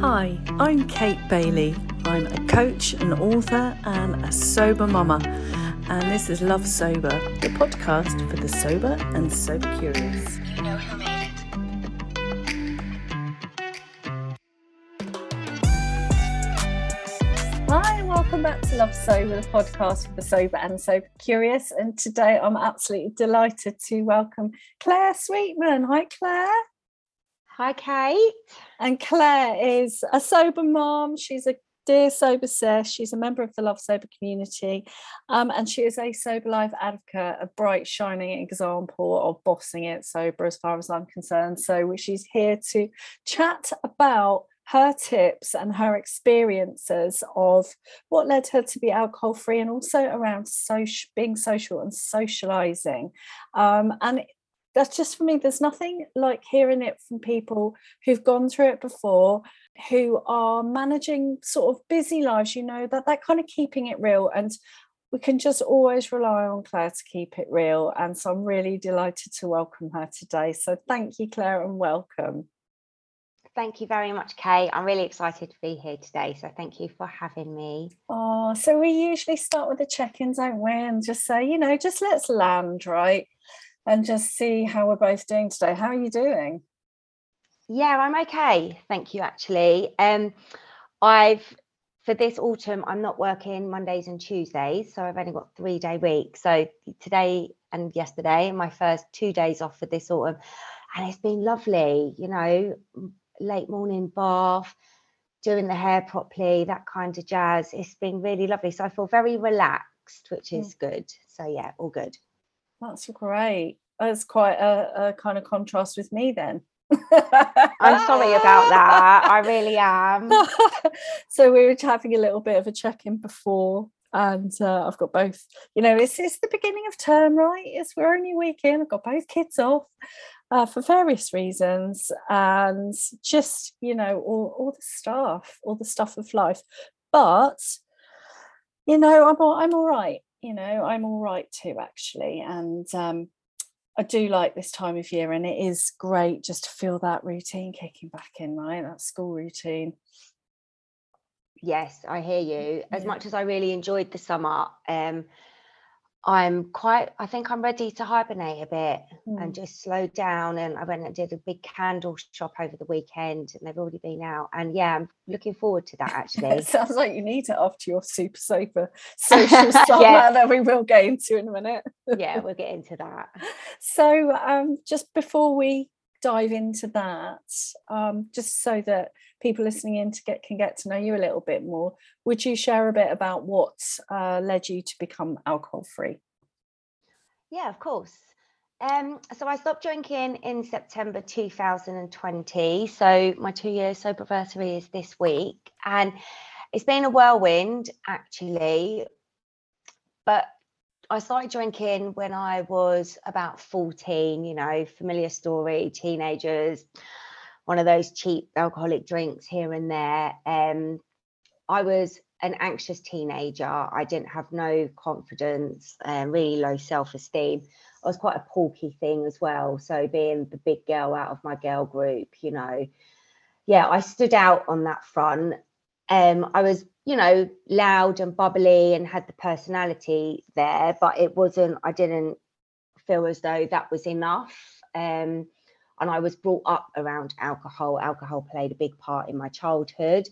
Hi, I'm Kate Bailey. I'm a coach, an author, and a sober mama. And this is Love Sober, the podcast for the sober and sober curious. You know Love Sober, the podcast for the sober and sober curious. And today I'm absolutely delighted to welcome Claire Sweetman. Hi, Claire. Hi, Kate. And Claire is a sober mom. She's a dear sober sis. She's a member of the Love Sober community. Um, and she is a sober life advocate, a bright, shining example of bossing it sober, as far as I'm concerned. So she's here to chat about her tips and her experiences of what led her to be alcohol free and also around social being social and socializing. Um, and that's just for me there's nothing like hearing it from people who've gone through it before who are managing sort of busy lives you know that that kind of keeping it real and we can just always rely on claire to keep it real and so i'm really delighted to welcome her today. So thank you claire and welcome Thank you very much, Kay. I'm really excited to be here today. So thank you for having me. Oh, so we usually start with the check-ins, don't we? And just say, you know, just let's land, right? and just see how we're both doing today. How are you doing? Yeah, I'm okay. Thank you, actually. Um, I've for this autumn, I'm not working Mondays and Tuesdays, so I've only got three day week. So today and yesterday, my first two days off for this autumn, and it's been lovely. You know, late morning bath, doing the hair properly, that kind of jazz. It's been really lovely. So I feel very relaxed, which is mm. good. So yeah, all good. That's great. That's quite a, a kind of contrast with me then. I'm sorry about that. I really am. so we were having a little bit of a check-in before, and uh, I've got both. You know, it's it's the beginning of term, right? It's we're only a week in. I've got both kids off uh, for various reasons, and just you know all all the stuff, all the stuff of life. But you know, I'm all, I'm all right you know, I'm all right too, actually. And um, I do like this time of year, and it is great just to feel that routine kicking back in, right? That school routine. Yes, I hear you. As yeah. much as I really enjoyed the summer, um, I'm quite, I think I'm ready to hibernate a bit mm. and just slow down. And I went and did a big candle shop over the weekend and they've already been out. And yeah, I'm looking forward to that actually. it sounds like you need it after your super sober social summer yeah. that we will get into in a minute. yeah, we'll get into that. So um, just before we dive into that, um, just so that people listening in to get can get to know you a little bit more, would you share a bit about what uh, led you to become alcohol free? Yeah, of course. Um, so I stopped drinking in September 2020. So my two year sober anniversary is this week, and it's been a whirlwind actually. But I started drinking when I was about 14, you know, familiar story, teenagers, one of those cheap alcoholic drinks here and there. Um, I was an anxious teenager. I didn't have no confidence, and really low self esteem. I was quite a porky thing as well. So being the big girl out of my girl group, you know, yeah, I stood out on that front. Um, I was you know, loud and bubbly and had the personality there, but it wasn't, I didn't feel as though that was enough. Um, and I was brought up around alcohol. Alcohol played a big part in my childhood.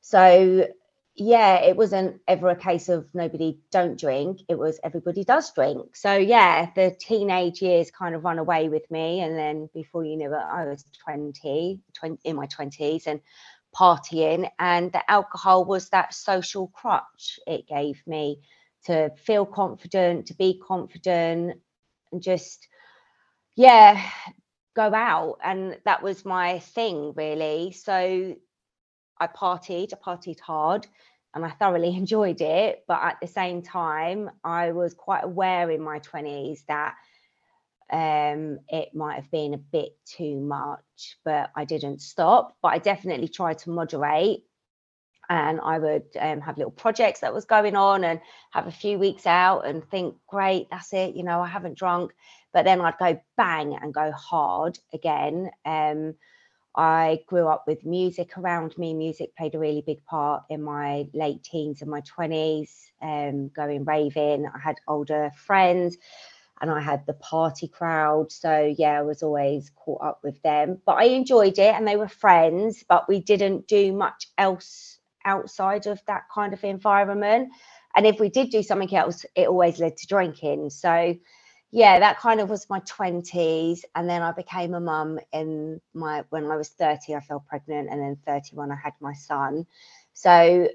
So, yeah, it wasn't ever a case of nobody don't drink. It was everybody does drink. So, yeah, the teenage years kind of run away with me. And then before you knew it, I was 20, 20 in my 20s. And partying, and the alcohol was that social crutch it gave me to feel confident, to be confident, and just, yeah, go out. And that was my thing, really. So I partied, I partied hard and I thoroughly enjoyed it. But at the same time, I was quite aware in my 20s that um, it might have been a bit too much, but I didn't stop. But I definitely tried to moderate. And I would um, have little projects that was going on and have a few weeks out and think, great, that's it. You know, I haven't drunk. but then I'd go bang and go hard again. Um, I grew up with music around me. Music played a really big part in my late teens and my 20s, um, going raving. I had older friends and I had the party crowd. So, yeah, I was always caught up with them. But I enjoyed it and they were friends, but we didn't do much else outside of that kind of environment. And if we did do something else, it always led to drinking. So, yeah, that kind of was my 20s. And then I became a mum in my when I was 30, I fell pregnant, and then 31, I had my son. So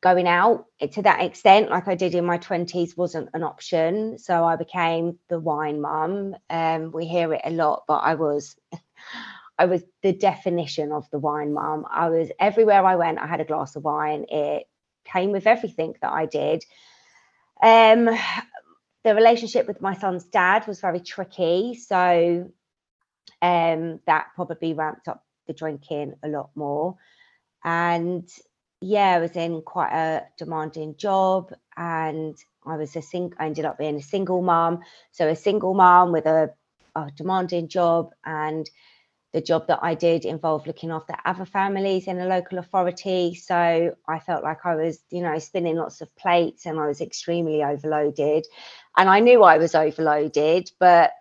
going out to that extent, like I did in my 20s, wasn't an option. So I became the wine mum. Um, we hear it a lot, but I was I was the definition of the wine mum. I was everywhere I went, I had a glass of wine. It came with everything that I did. Um, the relationship with my son's dad was very tricky. So um, that probably ramped up the drinking a lot more. And yeah, I was in quite a demanding job and I was a sing I ended up being a single mom. So a single mom with a, a demanding job and the job that I did involved looking after other families in a local authority. So I felt like I was, you know, spinning lots of plates and I was extremely overloaded. And I knew I was overloaded, but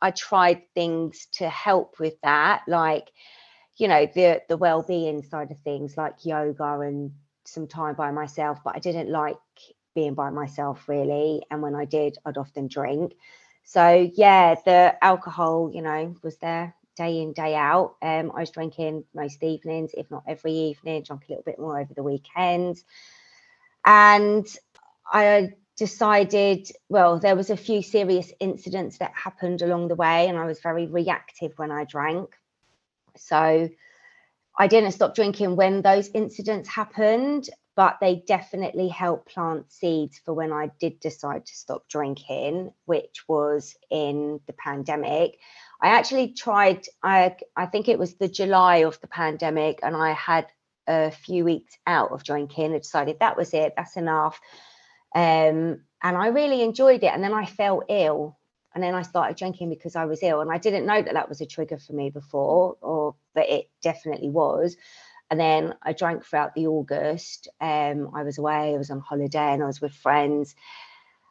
I tried things to help with that, like, you know, the the well-being side of things, like yoga and some time by myself. But I didn't like being by myself really. And when I did, I'd often drink. So yeah, the alcohol, you know, was there day in day out um, i was drinking most evenings if not every evening drank a little bit more over the weekends and i decided well there was a few serious incidents that happened along the way and i was very reactive when i drank so i didn't stop drinking when those incidents happened but they definitely helped plant seeds for when I did decide to stop drinking, which was in the pandemic. I actually tried, I, I think it was the July of the pandemic, and I had a few weeks out of drinking. I decided that was it, that's enough. Um, and I really enjoyed it. And then I fell ill. And then I started drinking because I was ill. And I didn't know that that was a trigger for me before, or but it definitely was. And then I drank throughout the August. Um, I was away, I was on holiday, and I was with friends.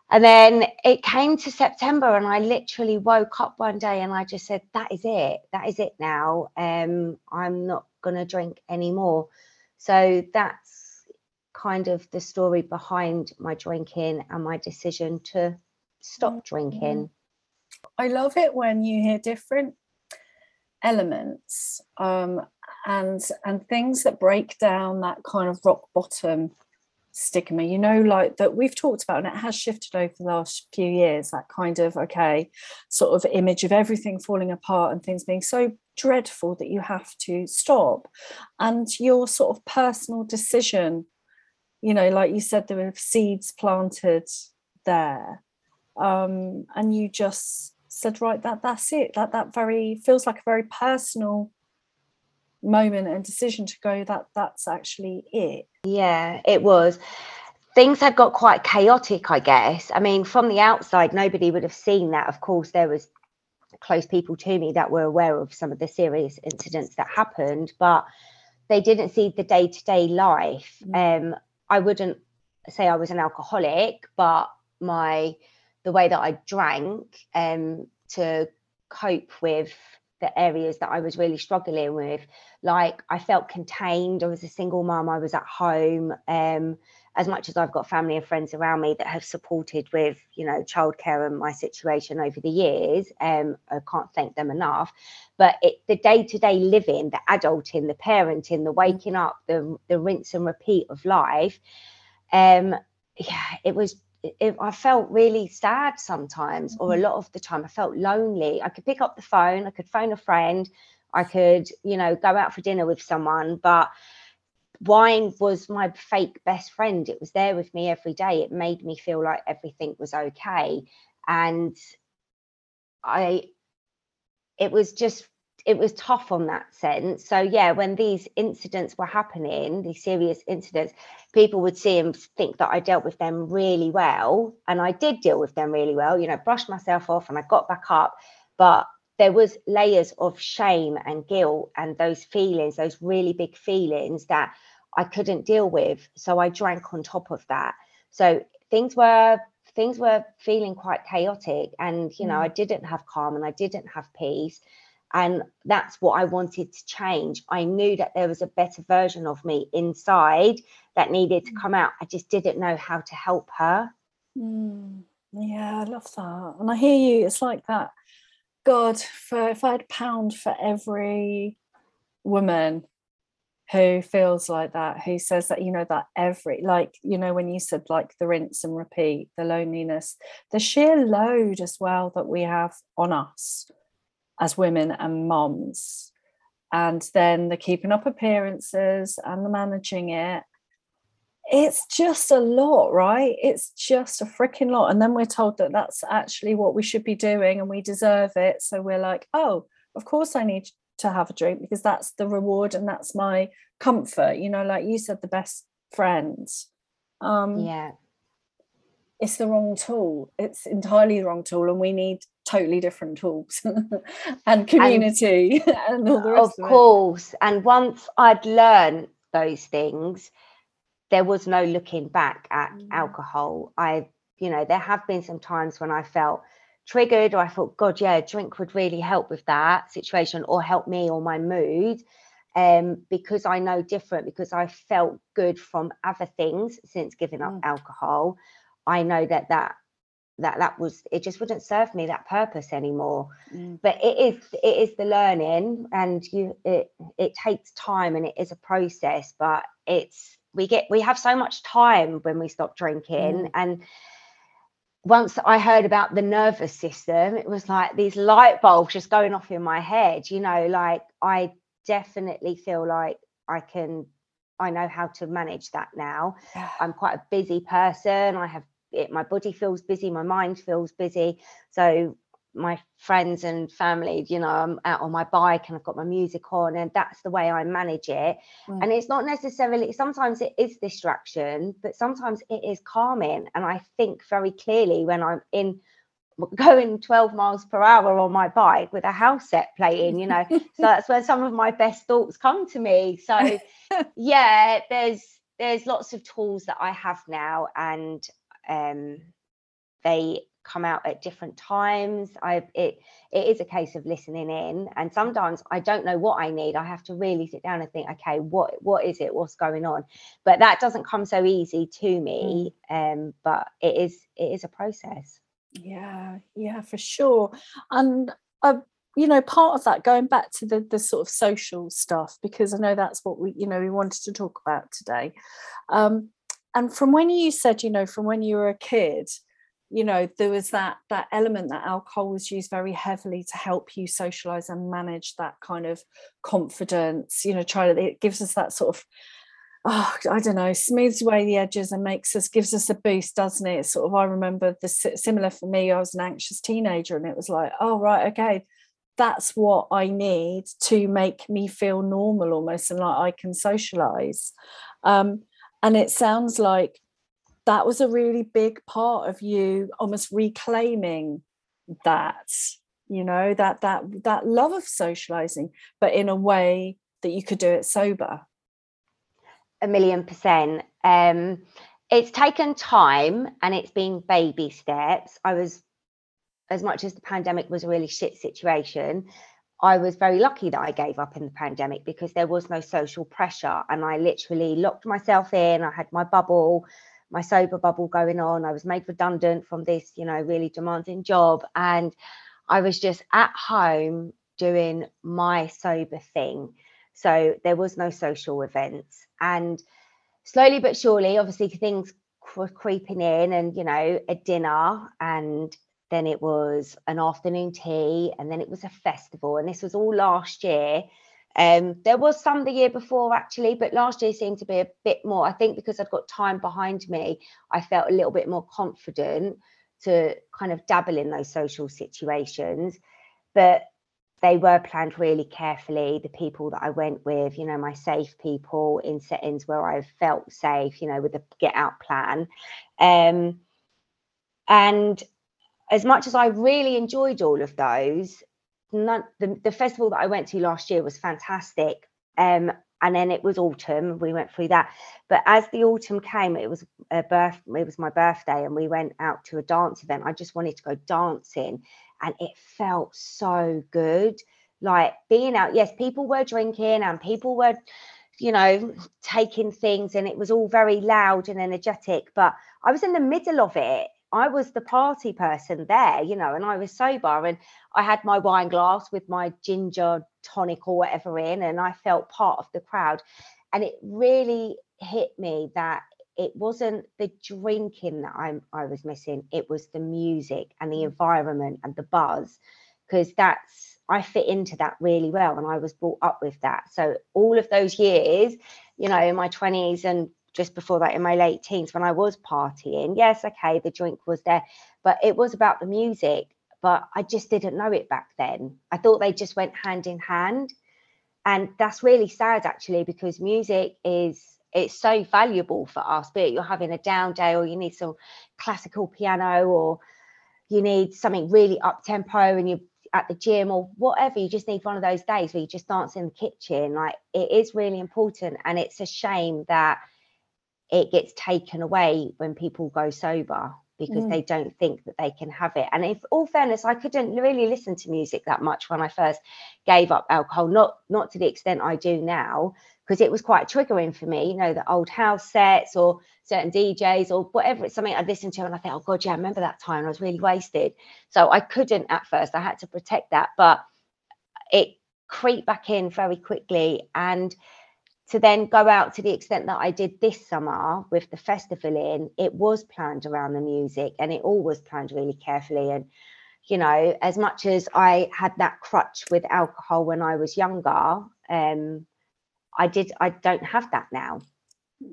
And then it came to September, and I literally woke up one day and I just said, That is it. That is it now. Um, I'm not going to drink anymore. So that's kind of the story behind my drinking and my decision to stop mm-hmm. drinking. I love it when you hear different elements um, and and things that break down that kind of rock bottom stigma. You know like that we've talked about and it has shifted over the last few years that kind of okay sort of image of everything falling apart and things being so dreadful that you have to stop. And your sort of personal decision you know like you said there were seeds planted there um and you just said right that that's it. That that very feels like a very personal moment and decision to go that that's actually it. Yeah it was. Things had got quite chaotic i guess. I mean from the outside nobody would have seen that. Of course there was close people to me that were aware of some of the serious incidents that happened but they didn't see the day-to-day life. Mm. um i wouldn't say i was an alcoholic but my the way that i drank um to cope with the areas that I was really struggling with. Like I felt contained. I was a single mom. I was at home. Um, as much as I've got family and friends around me that have supported with, you know, childcare and my situation over the years, um, I can't thank them enough. But it, the day-to-day living, the adulting, the parenting, the waking up, the the rinse and repeat of life, um, yeah, it was it, I felt really sad sometimes, or a mm-hmm. lot of the time, I felt lonely. I could pick up the phone, I could phone a friend, I could, you know, go out for dinner with someone, but wine was my fake best friend. It was there with me every day. It made me feel like everything was okay. And I, it was just, it was tough on that sense. So yeah, when these incidents were happening, these serious incidents, people would see and think that I dealt with them really well, and I did deal with them really well. You know, brushed myself off and I got back up, but there was layers of shame and guilt and those feelings, those really big feelings that I couldn't deal with. So I drank on top of that. So things were things were feeling quite chaotic and you know mm. I didn't have calm and I didn't have peace and that's what I wanted to change. I knew that there was a better version of me inside that needed to mm. come out. I just didn't know how to help her. Mm, yeah, I love that. And I hear you. It's like that. God, for if I had a pound for every woman who feels like that, who says that, you know, that every, like, you know, when you said like the rinse and repeat, the loneliness, the sheer load as well that we have on us as women and moms. And then the keeping up appearances and the managing it. It's just a lot right? It's just a freaking lot. And then we're told that that's actually what we should be doing and we deserve it. So we're like oh of course i need to have a drink because that's the reward and that's my comfort. You know like you said the best friends. Um yeah it's the wrong tool it's entirely the wrong tool and we need totally different tools and community and, and, all the rest of, of course and once i'd learned those things there was no looking back at mm. alcohol i you know there have been some times when i felt triggered or i thought god yeah a drink would really help with that situation or help me or my mood um, because I know different, because I felt good from other things since giving up mm. alcohol. I know that that that that was it just wouldn't serve me that purpose anymore mm. but it is it is the learning and you it it takes time and it is a process but it's we get we have so much time when we stop drinking mm. and once I heard about the nervous system, it was like these light bulbs just going off in my head. You know, like I definitely feel like I can, I know how to manage that now. I'm quite a busy person. I have it, my body feels busy, my mind feels busy. So my friends and family, you know, I'm out on my bike and I've got my music on, and that's the way I manage it. Mm. And it's not necessarily, sometimes it is distraction, but sometimes it is calming. And I think very clearly when I'm in going 12 miles per hour on my bike with a house set playing, you know, so that's where some of my best thoughts come to me. So, yeah, there's, there's lots of tools that I have now and um, they come out at different times. I it it is a case of listening in and sometimes i don't know what i need. I have to really sit down and think okay what what is it? What's going on? But that doesn't come so easy to me mm. um but it is it is a process. Yeah yeah for sure. And uh, you know part of that going back to the the sort of social stuff because i know that's what we you know we wanted to talk about today um and from when you said you know from when you were a kid you know there was that that element that alcohol was used very heavily to help you socialize and manage that kind of confidence you know try to it gives us that sort of oh i don't know smooths away the edges and makes us gives us a boost doesn't it? Sort of i remember the similar for me i was an anxious teenager and it was like oh right okay that's what i need to make me feel normal almost and like i can socialize. Um, and it sounds like that was a really big part of you almost reclaiming that you know that that that love of socializing but in a way that you could do it sober. A million percent. Um it's taken time and it's been baby steps. I was as much as the pandemic was a really shit situation I was very lucky that I gave up in the pandemic because there was no social pressure and I literally locked myself in. I had my bubble, my sober bubble going on. I was made redundant from this, you know, really demanding job. And I was just at home doing my sober thing. So there was no social events. And slowly but surely, obviously, things were creeping in and, you know, a dinner and then it was an afternoon tea, and then it was a festival. And this was all last year. Um, there was some the year before actually, but last year seemed to be a bit more. I think because I'd got time behind me, I felt a little bit more confident to kind of dabble in those social situations. But they were planned really carefully. The people that I went with, you know, my safe people in settings where I felt safe, you know, with the get out plan. Um, and as much as I really enjoyed all of those, none, the, the festival that I went to last year was fantastic. Um, and then it was autumn. We went through that. But as the autumn came, it was a birth. It was my birthday, and we went out to a dance event. I just wanted to go dancing, and it felt so good. Like being out. Yes, people were drinking, and people were, you know, taking things, and it was all very loud and energetic. But I was in the middle of it, I was the party person there, you know, and I was sober and I had my wine glass with my ginger tonic or whatever in, and I felt part of the crowd. And it really hit me that it wasn't the drinking that I'm, I was missing, it was the music and the mm. environment and the buzz, because that's, I fit into that really well. And I was brought up with that. So all of those years, you know, in my 20s and just before that in my late teens when I was partying. Yes, okay, the drink was there, but it was about the music. But I just didn't know it back then. I thought they just went hand in hand. And that's really sad actually, because music is it's so valuable for us, be it you're having a down day or you need some classical piano or you need something really up tempo and you're at the gym or whatever, you just need one of those days where you just dance in the kitchen. Like it is really important. And it's a shame that it gets taken away when people go sober because mm. they don't think that they can have it. And if all fairness, I couldn't really listen to music that much when I first gave up alcohol, not not to the extent I do now, because it was quite triggering for me, you know, the old house sets or certain DJs or whatever it's something I'd listen to and I think, oh God, yeah, I remember that time I was really wasted. So I couldn't at first, I had to protect that, but it creeped back in very quickly. And to then go out to the extent that I did this summer with the festival in, it was planned around the music and it all was planned really carefully. And, you know, as much as I had that crutch with alcohol when I was younger, um, I did, I don't have that now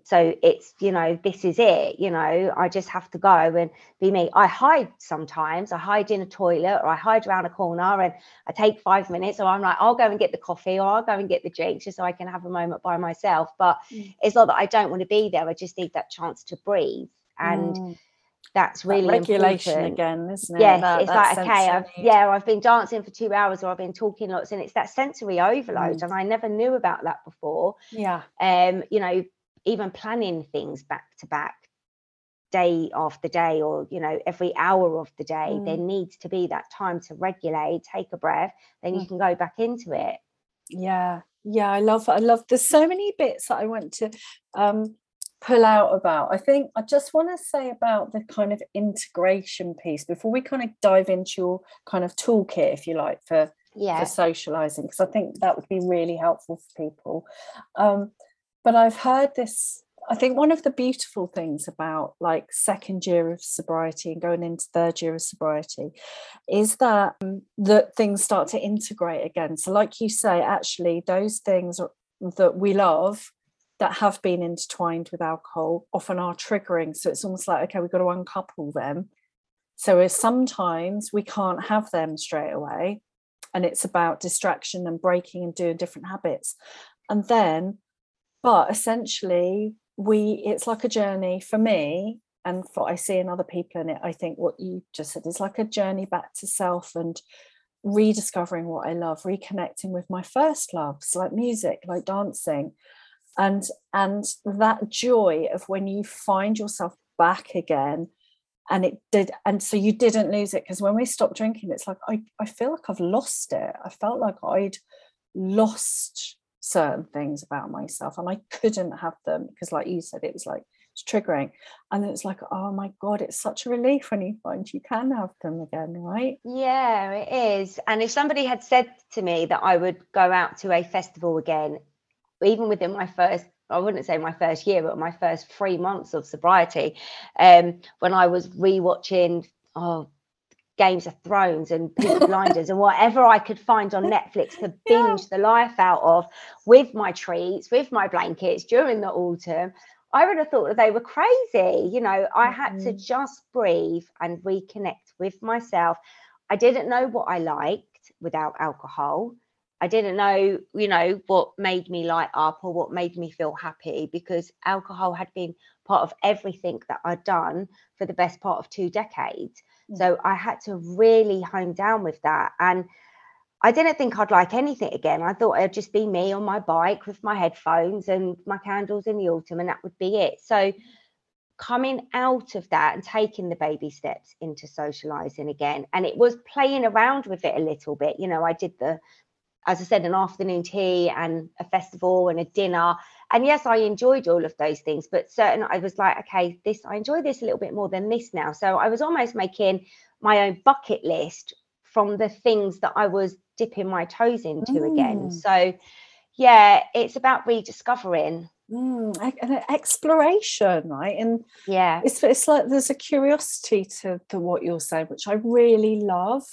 so it's you know this is it you know i just have to go and be me i hide sometimes i hide in a toilet or i hide around a corner and i take five minutes or i'm like i'll go and get the coffee or i'll go and get the drinks just so i can have a moment by myself but mm. it's not that i don't want to be there i just need that chance to breathe and mm. that's really that regulation important. again isn't it yes that, it's like okay I've, yeah i've been dancing for two hours or i've been talking lots and it's that sensory overload mm. and i never knew about that before yeah um you know even planning things back to back day after day or you know every hour of the day mm. there needs to be that time to regulate take a breath then you mm. can go back into it yeah yeah i love i love there's so many bits that i want to um pull out about i think i just want to say about the kind of integration piece before we kind of dive into your kind of toolkit if you like for yeah for socializing because i think that would be really helpful for people um but I've heard this. I think one of the beautiful things about like second year of sobriety and going into third year of sobriety is that um, that things start to integrate again. So, like you say, actually, those things that we love that have been intertwined with alcohol often are triggering. So it's almost like okay, we've got to uncouple them. So sometimes we can't have them straight away, and it's about distraction and breaking and doing different habits, and then but essentially we it's like a journey for me and what I see in other people in it, I think what you just said is like a journey back to self and rediscovering what I love, reconnecting with my first loves, like music, like dancing. And and that joy of when you find yourself back again and it did and so you didn't lose it because when we stopped drinking it's like I, I feel like I've lost it. I felt like I'd lost certain things about myself and I couldn't have them because like you said it was like it's triggering and it's like oh my god it's such a relief when you find you can have them again right? Yeah it is and if somebody had said to me that I would go out to a festival again even within my first I wouldn't say my first year, but my first three months of sobriety, um, when I was rewatching, oh Games of Thrones and Peaky Blinders and whatever I could find on Netflix to binge yeah. the life out of with my treats, with my blankets during the autumn. I would have thought that they were crazy. You know, I mm-hmm. had to mm-hmm. just breathe and reconnect with myself. I didn't know what I liked. without alcohol. I didn't know, you know, what made me light up or what made me feel happy because alcohol had been part of everything that I'd done for the best part of two decades. Mm. So I had to really hone down with that. And I didn't think I'd like anything again. I thought it'd just be me on my bike with my headphones and my candles in the autumn, and that would be it. So coming out of that and taking the baby steps into socializing again and it was playing around with it a little bit you know i did the as i said an afternoon tea and a festival and a dinner and yes i enjoyed all of those things but certain i was like okay this i enjoy this a little bit more than this now. So i was almost making my own bucket list from the things that i was dipping my toes into mm. again so yeah it's about rediscovering. Mm, an exploration, right? And yeah, it's it's like there's a curiosity to, to what you're saying, which I really love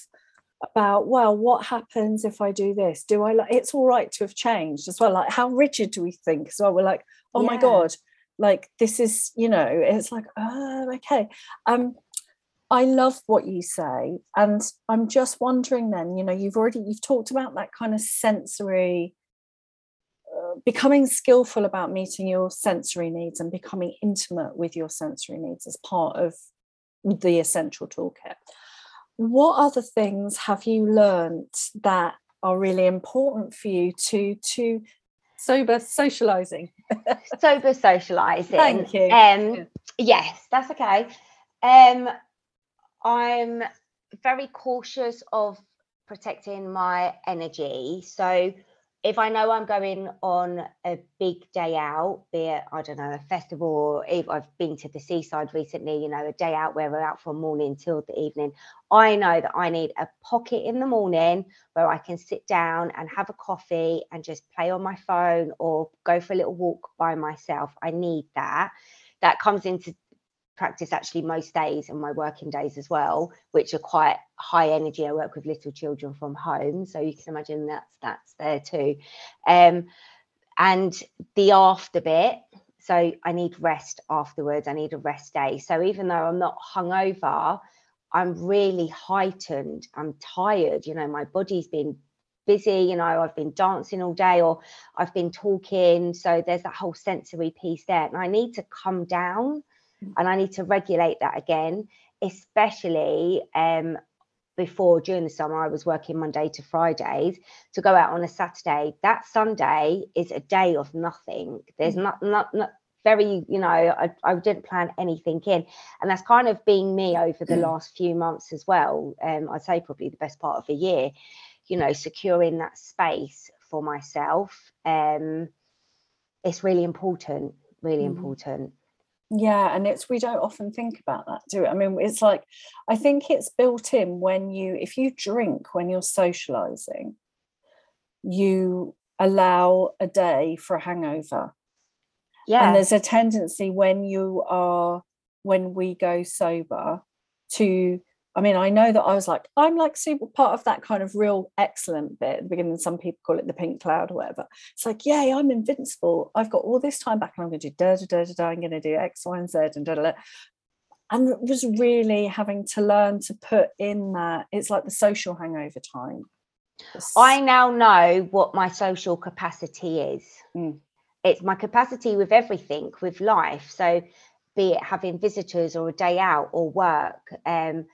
about well what happens if i do this do i like it's all right to have changed as well like how rigid do we think as well we're like oh yeah. my god like this is you know it's like oh okay um i love what you say and i'm just wondering then you know you've already you've talked about that kind of sensory becoming skillful about meeting your sensory needs and becoming intimate with your sensory needs as part of the essential toolkit. What other things have you learned that are really important for you to to sober socializing? sober socializing. Thank you. Um. Yes, that's okay. Um, I'm very cautious of protecting my energy. So if I know I'm going on a big day out, be it, I don't know, a festival, or if I've been to the seaside recently, you know, a day out where we're out from morning till the evening, I know that I need a pocket in the morning where I can sit down and have a coffee and just play on my phone or go for a little walk by myself. I need that. That comes into practice actually most days and my working days as well, which are quite high energy. I work with little children from home, so you can imagine that's that's there too. Um, and the after bit, so I need rest afterwards. I need a rest day. So even though I'm not hungover, I'm really heightened. I'm tired. You know, my body's been busy you know i've been dancing all day or i've been talking so there's that whole sensory piece there and i need to come down and I need to regulate that again, especially um, before during the summer I was working Monday to Fridays to go out on a Saturday. That Sunday is a day of nothing. There's mm. not not not very you know I, I didn't plan anything in and that's kind of been me over the mm. last few months as well um i'd say probably the best part of a year you know securing that space for myself um it's really important really mm. important yeah and it's we don't often think about that do it i mean it's like i think it's built in when you if you drink when you're socializing you allow a day for a hangover. Yeah. and there's a tendency when you are when we go sober to I mean, I know that I was like, I'm like super part of that kind of real excellent bit at the beginning. Some people call it the pink cloud or whatever. It's like, yay, I'm invincible. I've got all this time back and I'm going to do da da da da da. I'm going to do X, Y, and Z and da da da. And it was really having to learn to put in that. It's like the social hangover time. I now know what my social capacity is. Mm. It's my capacity with everything, with life. So, be it having visitors or a day out or work. Um,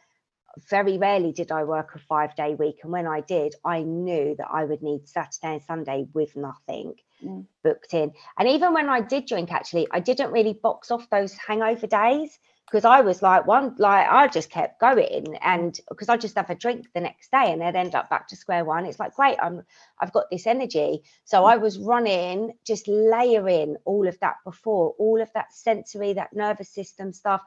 very rarely did I work a five day week. And when I did, I knew that I would need Saturday and Sunday with nothing mm. booked in. And even when I did drink, actually, I didn't really box off those hangover days because I was like one, like I just kept going, and because I just have a drink the next day, and then end up back to square one. It's like great, I'm I've got this energy. So mm. I was running, just layering all of that before, all of that sensory, that nervous system stuff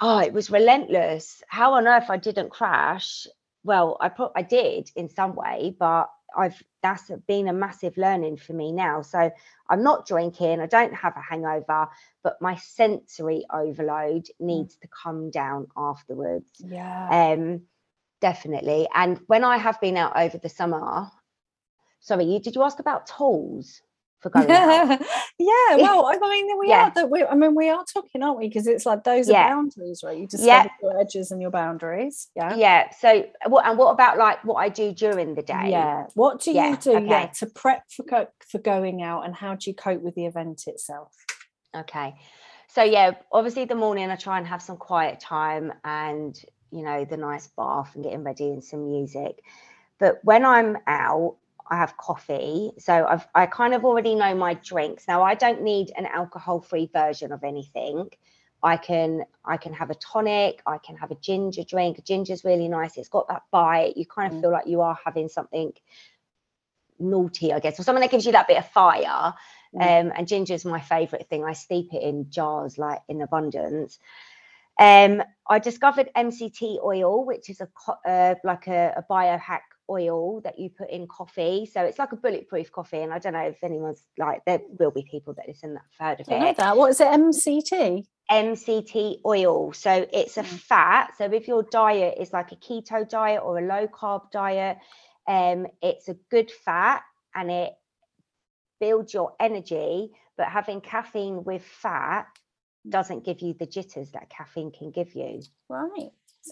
oh, it was relentless. How on earth I didn't crash? Well, I put I did in some way, but I've that's been a massive learning for me now. So I'm not drinking, I don't have a hangover, but my sensory overload mm. needs to come down afterwards. Yeah. Um definitely. And when I have been out over the summer, sorry, you did you ask about tools? For going out. yeah, well, I mean, we Yeah. are that we. I mean, we are talking, aren't we? Because it's like those Yeah. are boundaries, right? You discover Yeah. your edges and your boundaries. Yeah. yeah. So what and what about like what I do during the day? Yeah. What do you do? Yeah, to prep for go- for going out, and how do you cope with the event itself? Okay. So yeah, obviously the morning I try and have some quiet time and you know the nice bath and getting ready and some music. But when I'm out, I have coffee. So I've I kind of already know my drinks. Now I don't need an alcohol-free version of anything. I can I can have a tonic, I can have a ginger drink. Ginger's really nice. It's got that bite. You kind of Mm. feel like you are having something naughty, I guess, or something that gives you that bit of fire. Mm. Um, and ginger is my favorite thing. I steep it in jars like in abundance. Um, I discovered MCT oil, which is a uh, like a, a biohack oil that you put in coffee. So it's like a bulletproof coffee. And I don't know if anyone's like, there will be people that listen that have heard of it. that. What is it? MCT. MCT oil. So it's a Mm. fat. So if your diet is like a keto diet or a low carb diet, um, it's a good fat and it builds your energy. But having caffeine with fat doesn't give you the jitters that caffeine can give you. Right.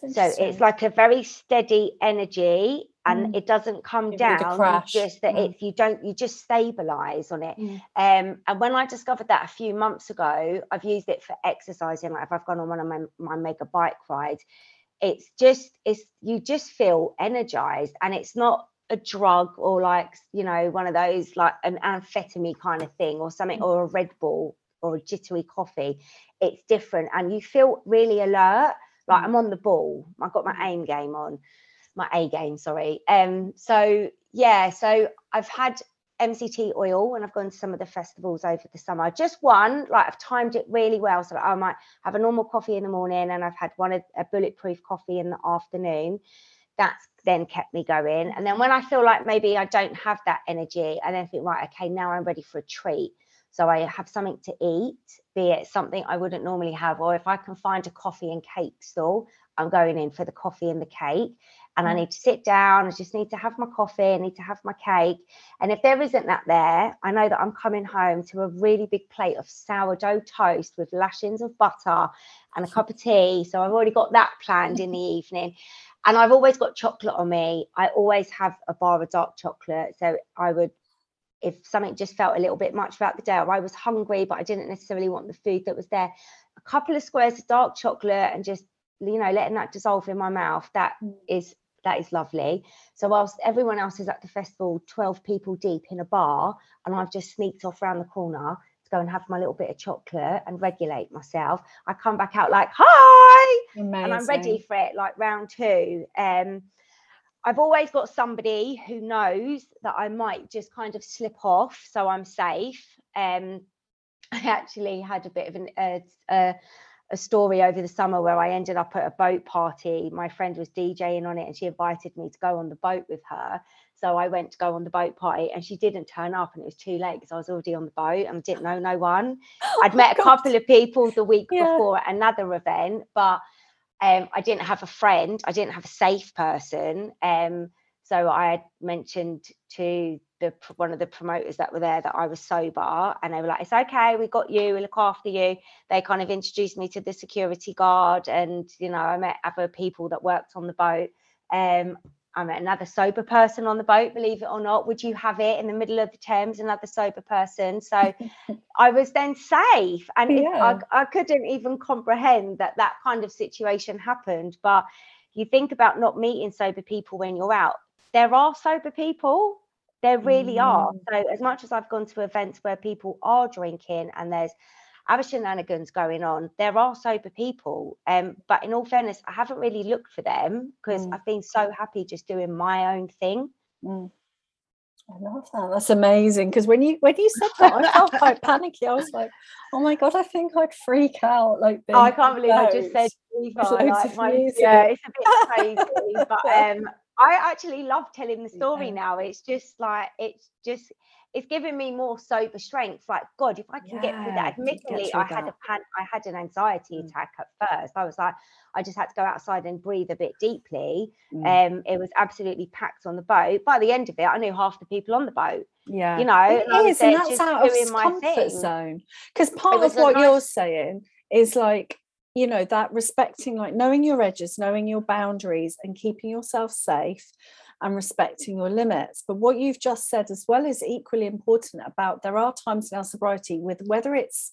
So it's like a very steady energy and Mm. it doesn't come the down. Just that Mm. if you don't, you just stabilize on it. Mm. Um, and when I discovered that a few months ago, I've used it for exercising. Like if I've gone on one of my, my mega bike rides, it's just it's you just feel energized, and it's not a drug or like you know one of those like an amphetamine kind of thing or something or a Red Bull or a jittery coffee. It's different, and you feel really alert. Like Mm. I'm on the ball. I've got my Mm. aim game on, my A game. Sorry. Um. So yeah. So I've had MCT oil when I've gone to some of the festivals over the summer. Just one, like I've timed it really well. So I might have a normal coffee in the morning and I've had one a, a bulletproof coffee in the afternoon. That's then kept me going. And then when I feel like maybe I don't have that energy, I then think, right, okay, now I'm ready for a treat. So I have something to eat, be it something I wouldn't normally have, or if I can find a coffee and cake stall, I'm going in for the coffee and the cake. And I Mm. need to sit down, I just need to have my coffee, I need to have my cake. And if there isn't that there, I know that I'm coming home to a really big plate of sourdough toast with lashings of butter and a cup of tea. So I've already got that planned in the evening. And I've always got chocolate on me. I always have a bar of dark chocolate. So I would, if something just felt a little bit much throughout the day, or I was hungry, but I didn't necessarily want the food that was there, a couple of squares of dark chocolate and just, you know, letting that dissolve in my mouth, that Mm. is that is lovely. So whilst everyone else is at the festival, 12 people deep in a bar, and I've just sneaked off around the corner to go and have my little bit of chocolate and regulate myself, I come back out like, hi, Amazing. and I'm ready for it, like round two. Um, I've always got somebody who knows that I might just kind of slip off, so I'm safe. Um, I actually had a bit of an, uh, uh, a story over the summer where I ended up at a boat party. My friend was DJing on it and she invited me to go on the boat with her. So I went to go on the boat party and she didn't turn up and it was too late because I was already on the boat and didn't know no one. I'd Oh met a couple of people the week Yeah. before at another event, but um, I didn't have a friend. I didn't have a safe person. Um, so I had mentioned to the one of the promoters that were there that I was sober, and they were like, "It's okay, we got you. We look after you." They kind of introduced me to the security guard, and you know, I met other people that worked on the boat. Um, I met another sober person on the boat, believe it or not. Would you have it in the middle of the Thames? Another sober person. So I was then safe, and Yeah. I, I couldn't even comprehend that that kind of situation happened. But you think about not meeting sober people when you're out. There are sober people. There really are. Mm. So as much as I've gone to events where people are drinking and there's other shenanigans going on, there are sober people. Um, but in all fairness, I haven't really looked for them because Mm. I've been so happy just doing my own thing. Mm. I love that. That's amazing. Because when you when you said that, I felt quite panicky. I was like, "Oh my god, I think I'd freak out." Like, Oh, I can't believe I just said loads. Eva, With loads like my- yeah, it's a bit crazy, but um, I actually love telling the story Yeah. now. It's just like it's just it's giving me more sober strength. Like God, if I can get through that. Admittedly, through I had a pan, I had an anxiety Mm. attack at first. I was like, I just had to go outside and breathe a bit deeply. Mm. Um, it was absolutely packed on the boat. By the end of it, I knew half the people on the boat. Yeah, You know, it and is, and that's out of my comfort zone. Because part of what you're saying is like, you know, that respecting, like knowing your edges, knowing your boundaries, and keeping yourself safe and respecting your limits. But what you've just said as well is equally important about there are times in our sobriety with whether it's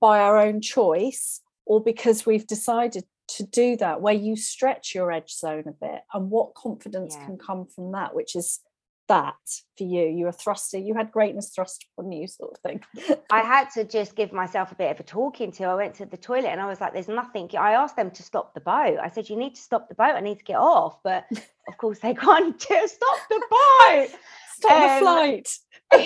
by our own choice or because we've decided to do that, where you stretch your edge zone a bit, and what confidence Yeah. can come from that, which is that for you. You were thrusted, you had greatness thrust on you, sort of thing. I had to just give myself a bit of a talking to. I went to the toilet and I was like, there's nothing. I asked them to stop the boat. I said, you need to stop the boat. I need to get off. But of course, they can't stop the boat. Stop the Um, flight. but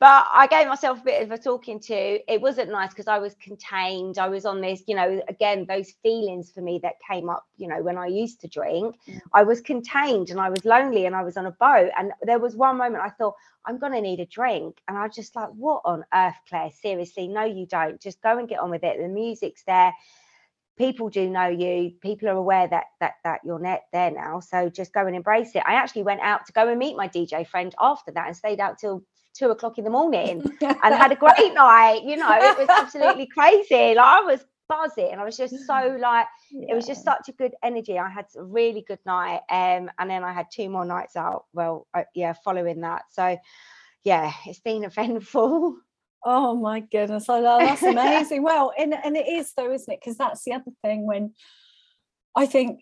I gave myself a bit of a talking to. It wasn't nice because I was contained. I was on this, you know, again, those feelings for me that came up, you know, when I used to drink. I was contained and I was lonely and I was on a boat. And there was one moment I thought, I'm going to need a drink. And I was just like, what on earth, Claire? Seriously, no, you don't. Just go and get on with it. The music's there. People do know you. People are aware that that that you're net there now. So just go and embrace it. I actually went out to go and meet my DJ friend after that and stayed out till two o'clock in the morning and had a great night. You know, it was absolutely crazy. Like I was buzzing. And I was just so like it was just such a good energy. I had a really good night, um, and then I had two more nights out. Well, uh, yeah, following that. So, yeah, it's been eventful. Oh my goodness, I know that's amazing. well, and and it is though, isn't it? Because that's the other thing when I think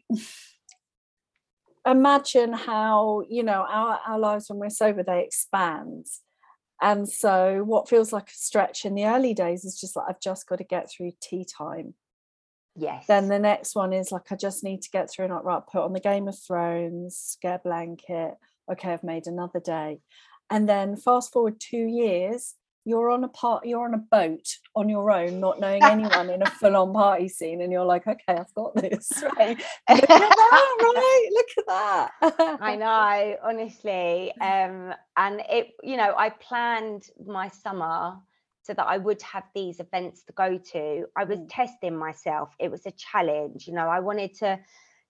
imagine how you know our, our lives when we're sober they expand. And so what feels like a stretch in the early days is just like I've just got to get through tea time. Yes. Then the next one is like I just need to get through and right, put on the Game of Thrones, get a blanket. Okay, I've made another day. And then fast forward two years, you're on a part you're on a boat on your own not knowing anyone in a full-on party scene and you're like okay i've got this right look at that right look at that I know, honestly. Um, and it, you know, I planned my summer so that I would have these events to go to. I was Mm. testing myself. It was a challenge, you know. I wanted to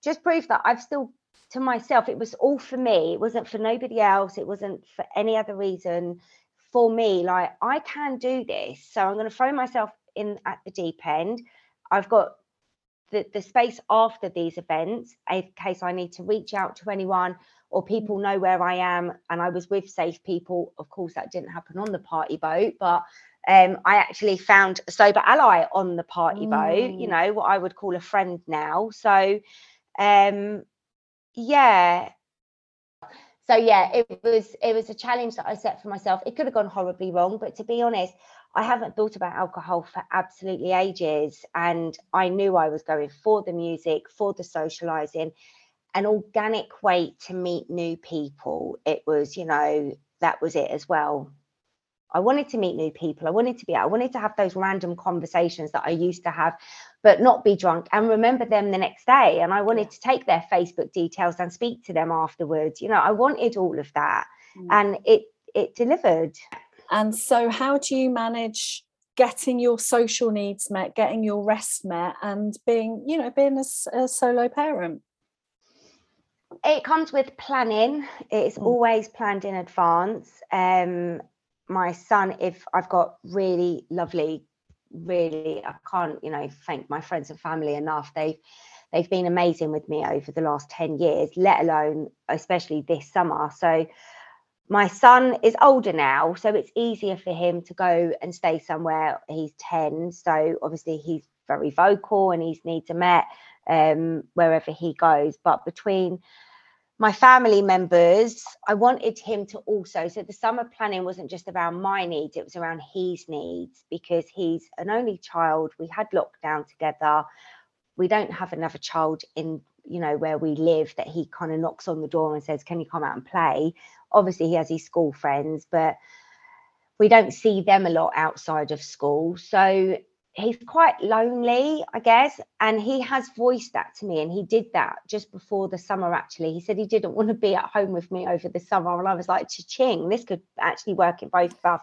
just prove that I've still to myself. It was all for me. It wasn't for nobody else. It wasn't for any other reason. For me, like I can do this. So I'm going to throw myself in at the deep end. I've got the, the space after these events in case I need to reach out to anyone or people know where I am. And I was with safe people. Of course, that didn't happen on the party boat, but um, I actually found a sober ally on the party boat, you Mm. know, what I would call a friend now. So, um, yeah. So yeah, it was it was a challenge that I set for myself. It could have gone horribly wrong, but to be honest, I haven't thought about alcohol for absolutely ages. And I knew I was going for the music, for the socializing, an organic way to meet new people. It was, you know, that was it as well. I wanted to meet new people. I wanted to be, I wanted to have those random conversations that I used to have, but not be drunk and remember them the next day. And I wanted to take their Facebook details and speak to them afterwards. You know, I wanted all of that. Mm. And it it delivered. and so how do you manage getting your social needs met getting your rest met and being you know being a solo parent It comes with planning. It's Mm. always planned in advance. Um, my son, if I've got really lovely, really, I can't, you know, thank my friends and family enough. They've they've been amazing with me over the last 10 years, let alone especially this summer. So my son is older now, so it's easier for him to go and stay somewhere. He's 10, so obviously he's very vocal and his needs are met um, wherever he goes. But between my family members, I wanted him to also. So the summer planning wasn't just around my needs, it was around his needs because he's an only child. We had lockdown together. We don't have another child in, you know, where we live that he kind of knocks on the door and says, Can you come out and play? Obviously, he has his school friends, but we don't see them a lot outside of school. So he's quite lonely, I guess. And he has voiced that to me. And he did that just before the summer, actually. He said he didn't want to be at home with me over the summer. And I was like, ching, this could actually work in both of our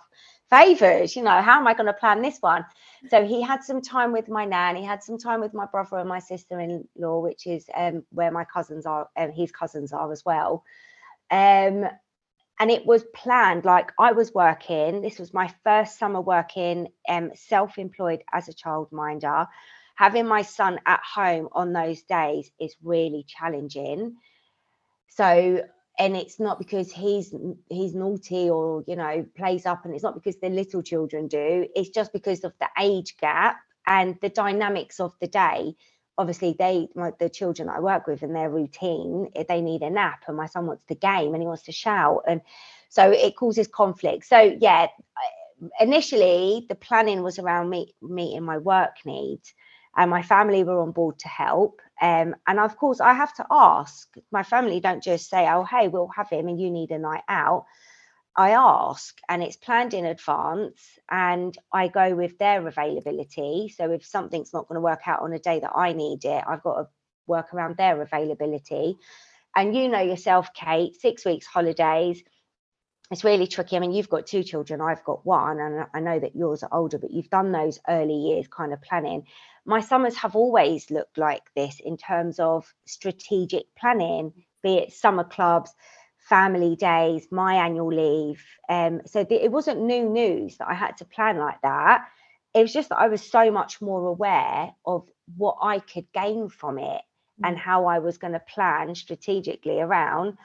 favors. You know, how am I going to plan this one? So he had some time with my nan. He had some time with my brother and my sister in law, which is um, where my cousins are, and um, his cousins are as well. Um, and it was planned like i was working this was my first summer working um, self-employed as a childminder. Having my son at home on those days is really challenging. So and it's not because he's he's naughty or you know plays up and it's not because the little children do it's just because of the age gap and the dynamics of the day obviously they my, the children I work with and their routine eh, they need a nap and my son wants to game and he wants to shout and so it causes conflict. So yeah initially the planning was around me meeting my work needs and my family were on board to help um, and of course I have to ask. My family don't just say oh hey we'll have him and you need a night out I ask and it's planned in advance and I go with their availability. So if something's not going to work out on a day that I need it, I've got to work around their availability. And you know yourself, Kate, six weeks holidays. It's really tricky. I mean, you've got two children, I've got one, and I know that yours are older, but you've done those early years kind of planning. My summers have always looked like this in terms of strategic planning, be it summer clubs, family days, my annual leave. Um, so the, it wasn't new news that I had to plan like that. It was just that I was so much more aware of what I could gain from it and mm. how I was going to plan strategically around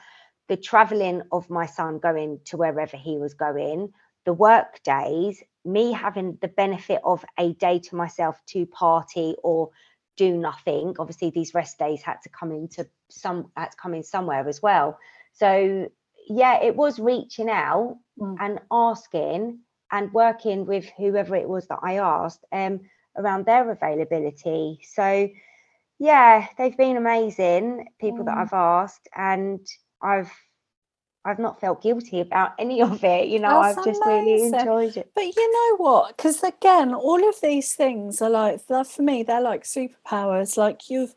the traveling of my son going to wherever he was going, the work days, me having the benefit of a day to myself to party or do nothing. Obviously, these rest days had to come into some had to come in somewhere as well. So yeah, it was reaching out mm. and asking and working with whoever it was that I asked um, around their availability. So yeah, they've been amazing, people mm. that I've asked, and I've I've not felt guilty about any of it. You know, That's I've just amazing. really enjoyed it. But you know what? Because again, all of these things are like for me, they're like superpowers. Like you've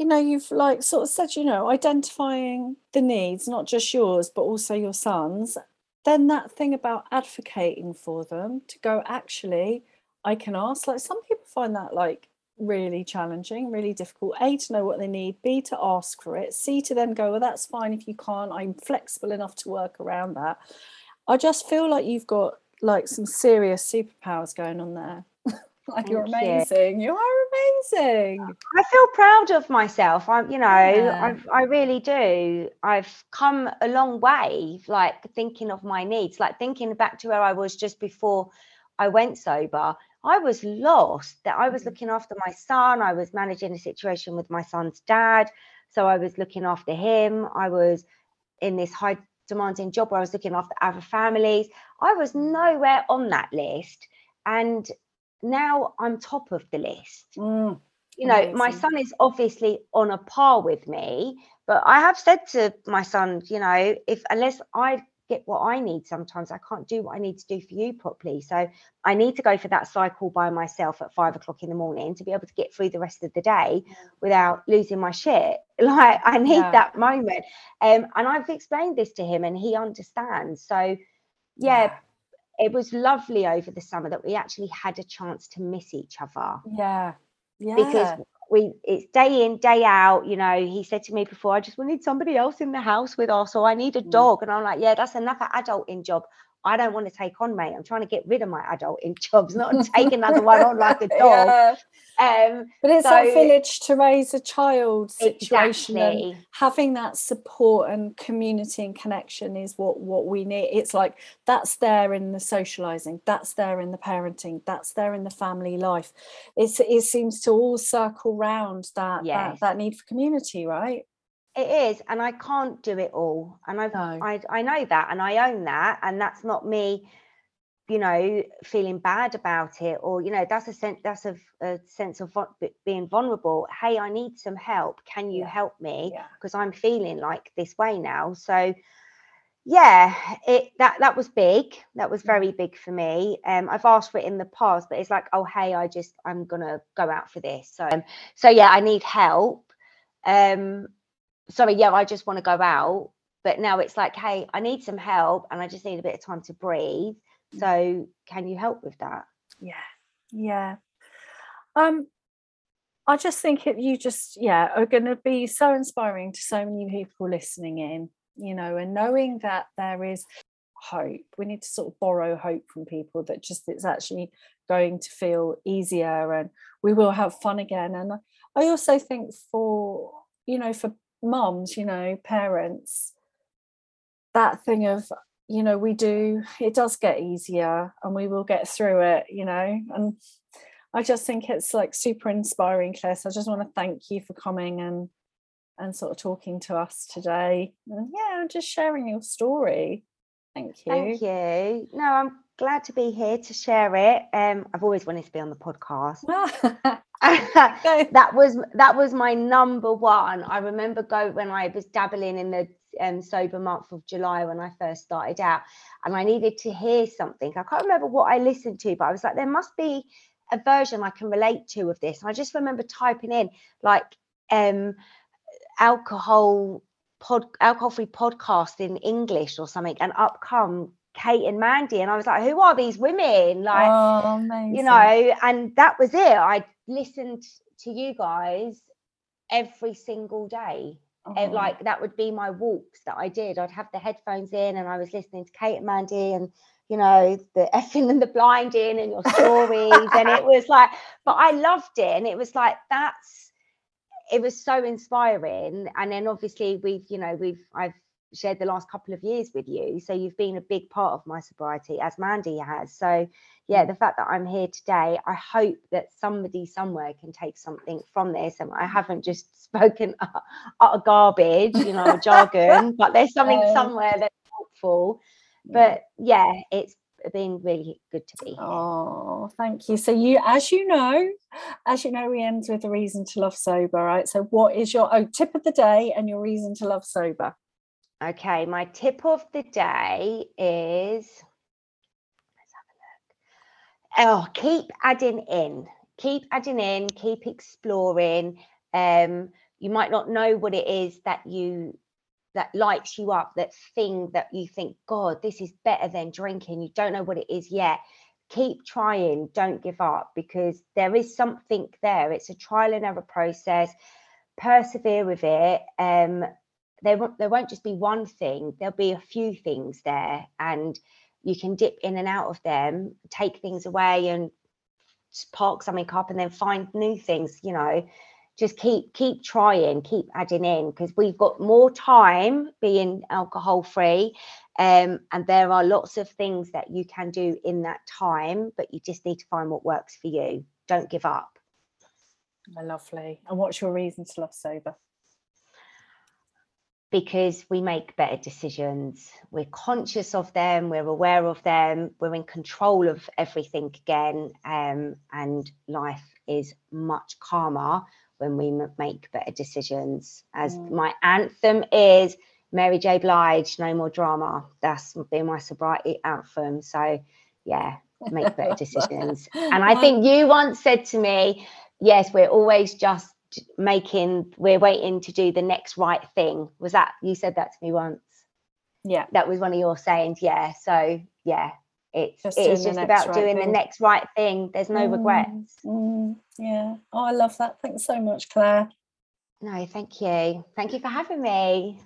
you know you've like sort of said you know identifying the needs not just yours but also your son's then that thing about advocating for them to go actually i can ask like some people find that like really challenging really difficult a to know what they need b to ask for it c to then go well that's fine if you can't i'm flexible enough to work around that i just feel like you've got like some serious superpowers going on there like you're amazing. You. you. are amazing. I feel proud of myself. I'm, you know, yeah. I, I really do. I've come a long way, like thinking of my needs, like thinking back to where I was just before I went sober. I was lost. That I was mm-hmm. looking after my son. I was managing a situation with my son's dad. So I was looking after him. I was in this high demanding job where I was looking after other families. I was nowhere on that list. And now I'm top of the list. Mm, you know, amazing. my son is obviously on a par with me, but I have said to my son, you know, if unless I get what I need sometimes, I can't do what I need to do for you properly. So I need to go for that cycle by myself at five o'clock in the morning to be able to get through the rest of the day without losing my shit. Like I need yeah. that moment. Um, and I've explained this to him and he understands. So yeah, yeah it was lovely over the summer that we actually had a chance to miss each other. Yeah. Yeah. Because we it's day in, day out. You know, he said to me before, I just wanted somebody else in the house with us, or I need a mm. dog. And I'm like, yeah, that's another adulting job. I don't want to take on, mate. I'm trying to get rid of my adulting jobs, not take another one on like a dog. Yeah. Um, but it's so, that village to raise a child situation exactly. having that support and community and connection is what what we need. It's like that's there in the socializing, that's there in the parenting, that's there in the family life. It's it seems to all circle round that yes. that, that need for community, right? It is, and I can't do it all, and I, no. I I know that, and I own that, and that's not me, you know, feeling bad about it, or you know, that's a sense that's a, a sense of being vulnerable. Hey, I need some help. Can you yeah. help me? Because yeah. I'm feeling like this way now. So, yeah it that that was big that was very big for me um i've asked for it in the past but it's like oh hey i just i'm gonna go out for this so um, so yeah i need help um sorry yeah i just want to go out but now it's like hey i need some help and i just need a bit of time to breathe. So can you help with that? Yeah yeah. Um i just think it you just yeah are going to be so inspiring to so many people listening in you know and knowing that there is hope. We need to sort of borrow hope from people that just it's actually going to feel easier and we will have fun again. And i also think for you know for moms you know parents that thing of you know we do it does get easier and we will get through it you know and i just think it's like super inspiring claire so i just want to thank you for coming and and sort of talking to us today. And yeah just sharing your story. Thank you. Thank you. No i'm glad to be here to share it um i've always wanted to be on the podcast that was that was my number one. I remember go when I was dabbling in the um, sober month of July when I first started out, and I needed to hear something. I can't remember what I listened to, but I was like, there must be a version I can relate to of this. And I just remember typing in like um, alcohol pod alcohol free podcast in English or something, and up come Kate and Mandy, and I was like, who are these women? Like, oh, you know, and that was it. I listened to you guys every single day. And oh, like that would be my walks that I did. I'd have the headphones in and I was listening to Kate and Mandy and you know the effing and the blinding and your stories and it was like but I loved it and it was like that's it was so inspiring and then obviously we've you know we've I've shared the last couple of years with you. So you've been a big part of my sobriety as Mandy has. So yeah the fact that I'm here today I hope that somebody somewhere can take something from this. And I haven't just spoken utter garbage you know jargon but there's something somewhere that's helpful. But yeah it's been really good to be here. Oh, thank you. So you, as you know, as you know, we end with a reason to love sober, right? So what is your oh tip of the day and your reason to love sober? Okay, my tip of the day is let's have a look. Oh, keep adding in. Keep adding in, keep exploring. Um, you might not know what it is that you that lights you up, that thing that you think, God, this is better than drinking. You don't know what it is yet. Keep trying, don't give up because there is something there. It's a trial and error process. Persevere with it. Um, there won't there won't just be one thing there'll be a few things there and you can dip in and out of them take things away and park something up and then find new things you know just keep keep trying keep adding in because we've got more time being alcohol free um, and there are lots of things that you can do in that time but you just need to find what works for you don't give up lovely. And what's your reason to love sober? Because we make better decisions. We're conscious of them, we're aware of them, we're in control of everything again, um, and life is much calmer when we m- make better decisions. As Mm. my anthem is Mary J. Blige, no more drama. That's been my sobriety anthem. So, yeah, make better decisions. And I think you once said to me, yes, we're always just making, we're waiting to do the next right thing. Was that, you said that to me once? yeah, That was one of your sayings. Yeah. So, yeah, it's, Just it doing is the just about right doing thing. the next right thing. There's no Mm, regrets. mm, yeah. Oh, I love that. Thanks so much, Claire. No, thank you. Thank you for having me.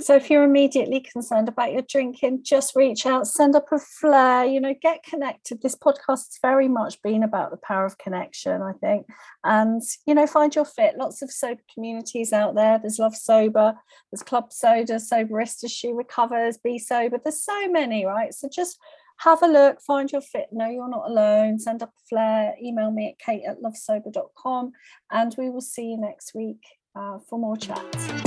So if you're immediately concerned about your drinking, just reach out, send up a flare, you know, get connected. This podcast has very much been about the power of connection, I think. And, you know, find your fit. Lots of sober communities out there. There's Love Sober, there's Club Soda, Soberista, She Recovers, Be Sober. There's so many, right? So just have a look, find your fit. No, you're not alone. Send up a flare, email me at kate at lovesober.com, and we will see you next week uh, for more chat.